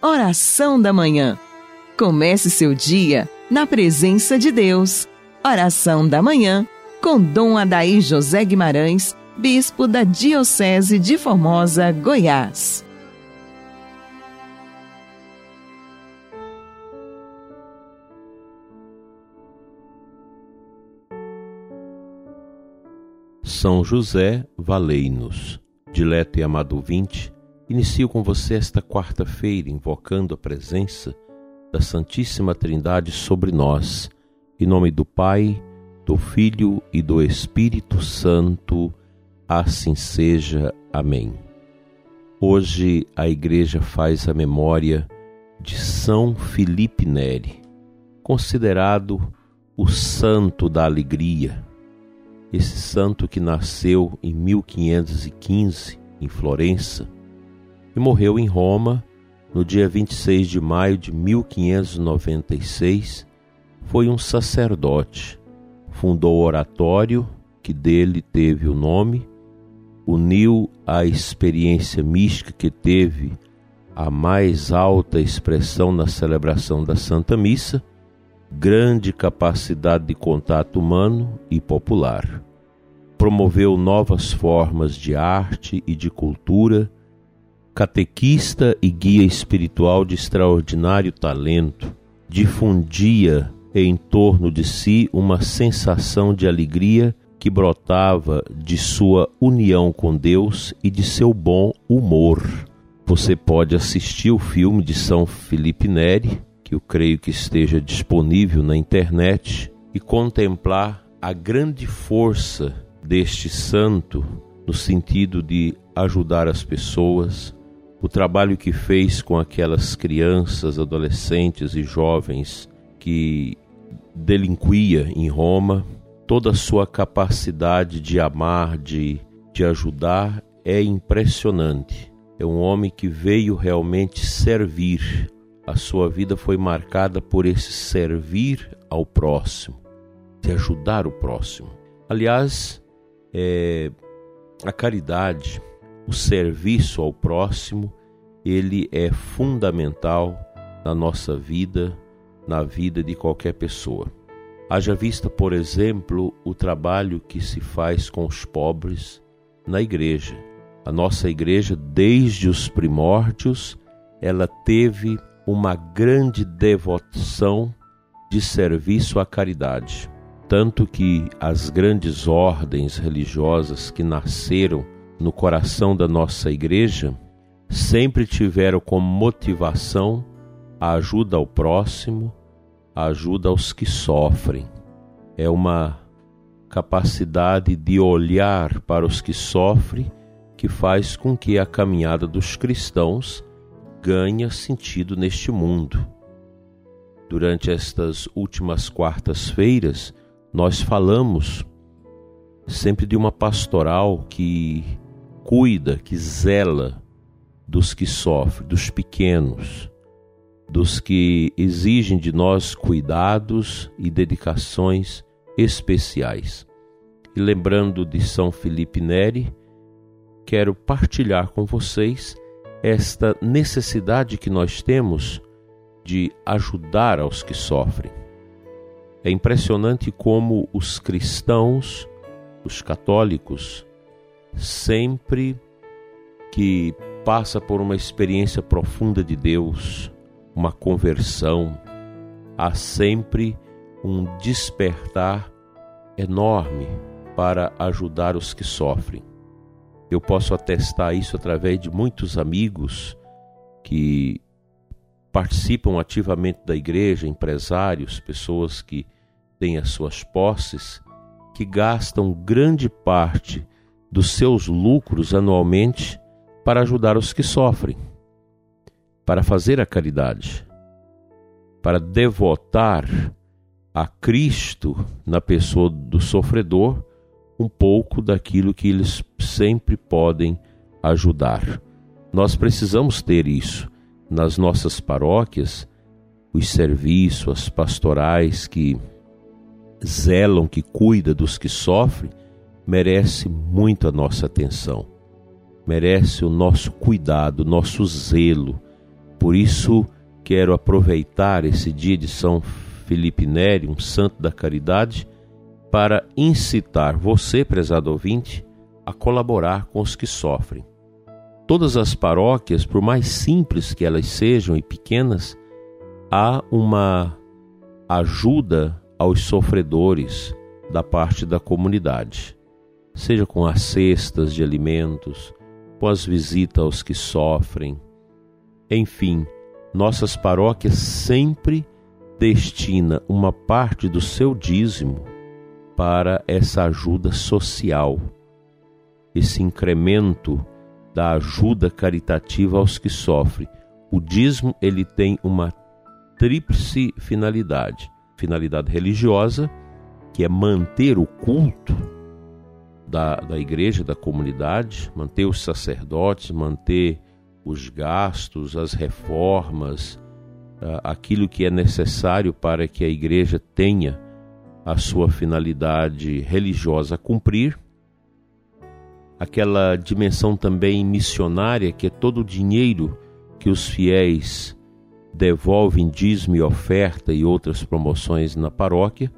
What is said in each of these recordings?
Oração da Manhã. Comece seu dia na presença de Deus. Oração da Manhã com Dom Adaí José Guimarães, Bispo da Diocese de Formosa, Goiás. São José, valei-nos. Dileto e amado vinte, inicio com você esta quarta-feira invocando a presença da Santíssima Trindade sobre nós, em nome do Pai, do Filho e do Espírito Santo. Assim seja. Amém. Hoje a Igreja faz a memória de São Felipe Neri, considerado o santo da alegria esse santo que nasceu em 1515 em Florença e morreu em Roma no dia 26 de maio de 1596, foi um sacerdote. Fundou o oratório que dele teve o nome, uniu a experiência mística que teve a mais alta expressão na celebração da Santa Missa grande capacidade de contato humano e popular. Promoveu novas formas de arte e de cultura, catequista e guia espiritual de extraordinário talento, difundia em torno de si uma sensação de alegria que brotava de sua união com Deus e de seu bom humor. Você pode assistir o filme de São Felipe Neri, que eu creio que esteja disponível na internet e contemplar a grande força deste santo no sentido de ajudar as pessoas, o trabalho que fez com aquelas crianças, adolescentes e jovens que delinquia em Roma, toda a sua capacidade de amar, de, de ajudar é impressionante. É um homem que veio realmente servir a sua vida foi marcada por esse servir ao próximo, de ajudar o próximo. Aliás, é, a caridade, o serviço ao próximo, ele é fundamental na nossa vida, na vida de qualquer pessoa. Haja vista, por exemplo, o trabalho que se faz com os pobres na igreja. A nossa igreja, desde os primórdios, ela teve uma grande devoção de serviço à caridade. Tanto que as grandes ordens religiosas que nasceram no coração da nossa igreja sempre tiveram como motivação a ajuda ao próximo, a ajuda aos que sofrem. É uma capacidade de olhar para os que sofrem que faz com que a caminhada dos cristãos ganha sentido neste mundo. Durante estas últimas quartas-feiras, nós falamos sempre de uma pastoral que cuida, que zela dos que sofrem, dos pequenos, dos que exigem de nós cuidados e dedicações especiais. E lembrando de São Felipe Neri, quero partilhar com vocês esta necessidade que nós temos de ajudar aos que sofrem. É impressionante como os cristãos, os católicos, sempre que passa por uma experiência profunda de Deus, uma conversão, há sempre um despertar enorme para ajudar os que sofrem. Eu posso atestar isso através de muitos amigos que participam ativamente da igreja, empresários, pessoas que têm as suas posses, que gastam grande parte dos seus lucros anualmente para ajudar os que sofrem, para fazer a caridade, para devotar a Cristo na pessoa do sofredor um pouco daquilo que eles sempre podem ajudar. Nós precisamos ter isso nas nossas paróquias, os serviços, as pastorais que zelam, que cuida dos que sofrem, merece muito a nossa atenção. Merece o nosso cuidado, o nosso zelo Por isso, quero aproveitar esse dia de São Felipe Neri, um santo da caridade, para incitar você, prezado ouvinte, a colaborar com os que sofrem. Todas as paróquias, por mais simples que elas sejam e pequenas, há uma ajuda aos sofredores da parte da comunidade, seja com as cestas de alimentos, com as visitas aos que sofrem. Enfim, nossas paróquias sempre destina uma parte do seu dízimo para essa ajuda social, esse incremento da ajuda caritativa aos que sofrem. O dízimo ele tem uma tríplice finalidade: finalidade religiosa, que é manter o culto da, da igreja, da comunidade, manter os sacerdotes, manter os gastos, as reformas, aquilo que é necessário para que a igreja tenha a sua finalidade religiosa a cumprir, aquela dimensão também missionária, que é todo o dinheiro que os fiéis devolvem dízimo e oferta e outras promoções na paróquia,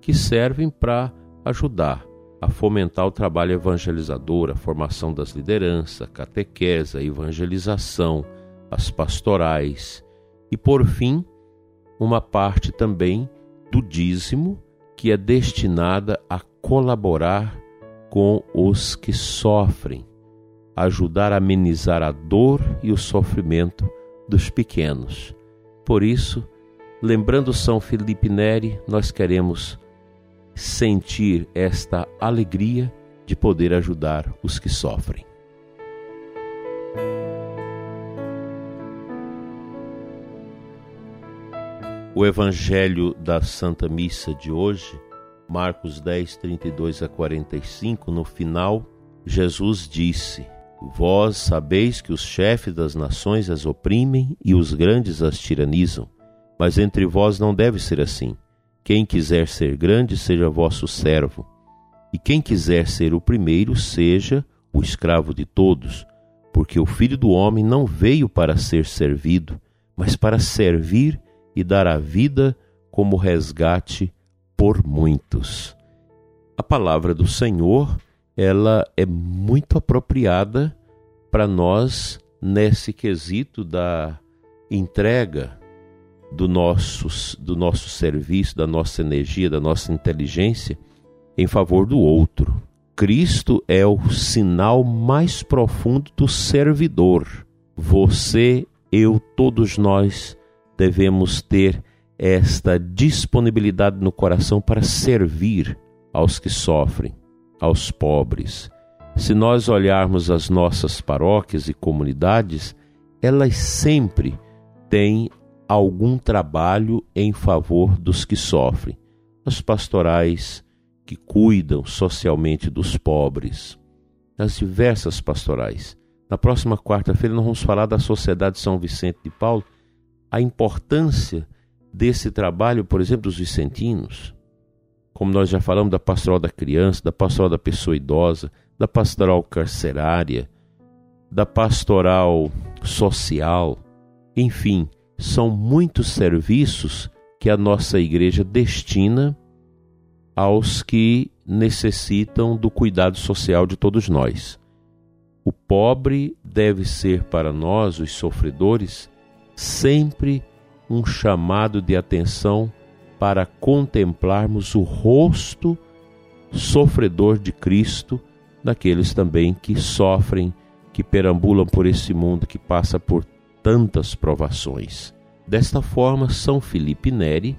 que servem para ajudar a fomentar o trabalho evangelizador, a formação das lideranças, catequese, evangelização, as pastorais e, por fim, uma parte também do dízimo que é destinada a colaborar com os que sofrem, ajudar a amenizar a dor e o sofrimento dos pequenos. Por isso, lembrando São Felipe Neri, nós queremos sentir esta alegria de poder ajudar os que sofrem. O Evangelho da Santa Missa de hoje, Marcos 10, 32 a 45, no final, Jesus disse: Vós sabeis que os chefes das nações as oprimem e os grandes as tiranizam, mas entre vós não deve ser assim. Quem quiser ser grande, seja vosso servo, e quem quiser ser o primeiro, seja o escravo de todos, porque o Filho do Homem não veio para ser servido, mas para servir e dar a vida como resgate por muitos. A palavra do Senhor, ela é muito apropriada para nós nesse quesito da entrega do nosso, do nosso serviço, da nossa energia, da nossa inteligência em favor do outro. Cristo é o sinal mais profundo do servidor. Você, eu, todos nós devemos ter esta disponibilidade no coração para servir aos que sofrem, aos pobres. Se nós olharmos as nossas paróquias e comunidades, elas sempre têm algum trabalho em favor dos que sofrem, as pastorais que cuidam socialmente dos pobres, as diversas pastorais. Na próxima quarta-feira nós vamos falar da Sociedade São Vicente de Paulo, a importância desse trabalho, por exemplo, dos vicentinos, como nós já falamos da pastoral da criança, da pastoral da pessoa idosa, da pastoral carcerária, da pastoral social, enfim, são muitos serviços que a nossa igreja destina aos que necessitam do cuidado social de todos nós. O pobre deve ser para nós, os sofredores, sempre um chamado de atenção para contemplarmos o rosto sofredor de Cristo daqueles também que sofrem, que perambulam por esse mundo, que passa por tantas provações. Desta forma, São Felipe Neri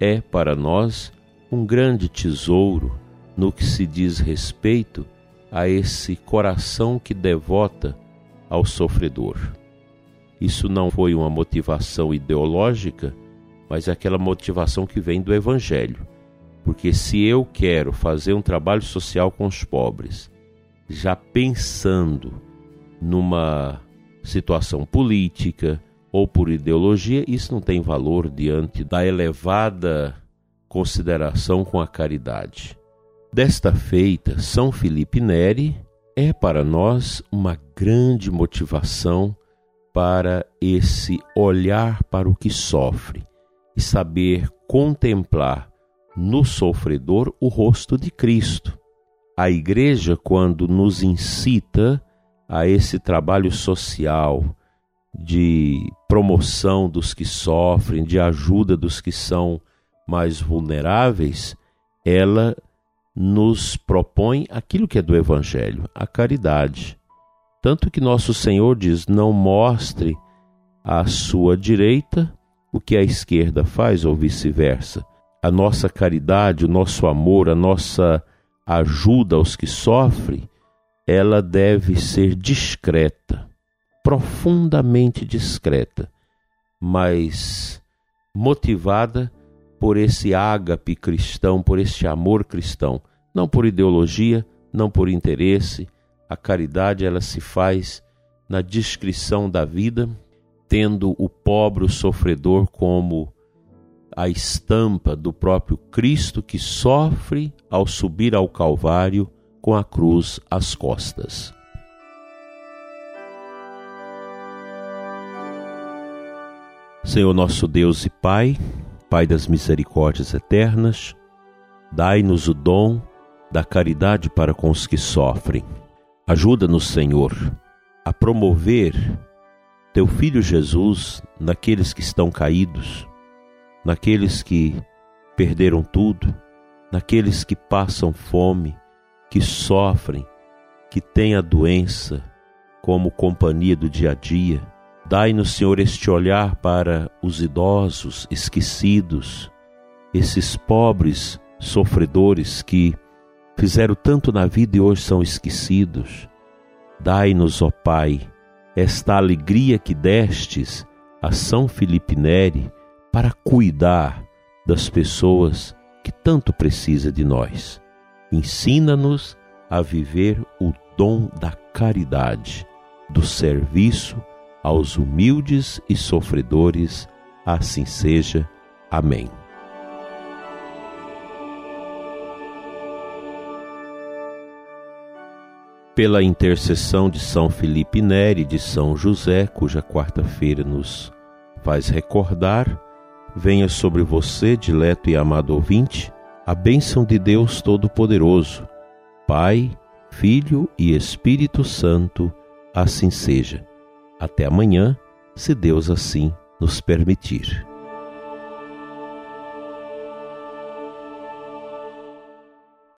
é para nós um grande tesouro no que se diz respeito a esse coração que devota ao sofredor. Isso não foi uma motivação ideológica, mas aquela motivação que vem do Evangelho. Porque se eu quero fazer um trabalho social com os pobres, já pensando numa situação política ou por ideologia, isso não tem valor diante da elevada consideração com a caridade. Desta feita, São Felipe Neri é para nós uma grande motivação para esse olhar para o que sofre e saber contemplar no sofredor o rosto de Cristo. A igreja, quando nos incita a esse trabalho social de promoção dos que sofrem, de ajuda dos que são mais vulneráveis, ela nos propõe aquilo que é do Evangelho, a caridade. Tanto que nosso Senhor diz: não mostre à sua direita o que a esquerda faz, ou vice-versa. A nossa caridade, o nosso amor, a nossa ajuda aos que sofrem, ela deve ser discreta, profundamente discreta, mas motivada por esse ágape cristão, por este amor cristão, não por ideologia, não por interesse. A caridade ela se faz na descrição da vida, tendo o pobre, o sofredor como a estampa do próprio Cristo que sofre ao subir ao Calvário com a cruz às costas. Senhor nosso Deus e Pai, Pai das misericórdias eternas, dai-nos o dom da caridade para com os que sofrem. Ajuda-nos, Senhor, a promover teu filho Jesus naqueles que estão caídos, naqueles que perderam tudo, naqueles que passam fome, que sofrem, que têm a doença como companhia do dia a dia Dai-nos, Senhor, este olhar para os idosos esquecidos, esses pobres sofredores que fizeram tanto na vida e hoje são esquecidos. Dai-nos, ó Pai, esta alegria que destes a São Felipe Neri para cuidar das pessoas que tanto precisa de nós. Ensina-nos a viver o dom da caridade, do serviço aos humildes e sofredores, assim seja. Amém. Pela intercessão de São Felipe Neri e de São José, cuja quarta-feira nos faz recordar, venha sobre você, dileto e amado ouvinte, a bênção de Deus Todo-Poderoso, Pai, Filho e Espírito Santo, assim seja. Até amanhã, se Deus assim nos permitir.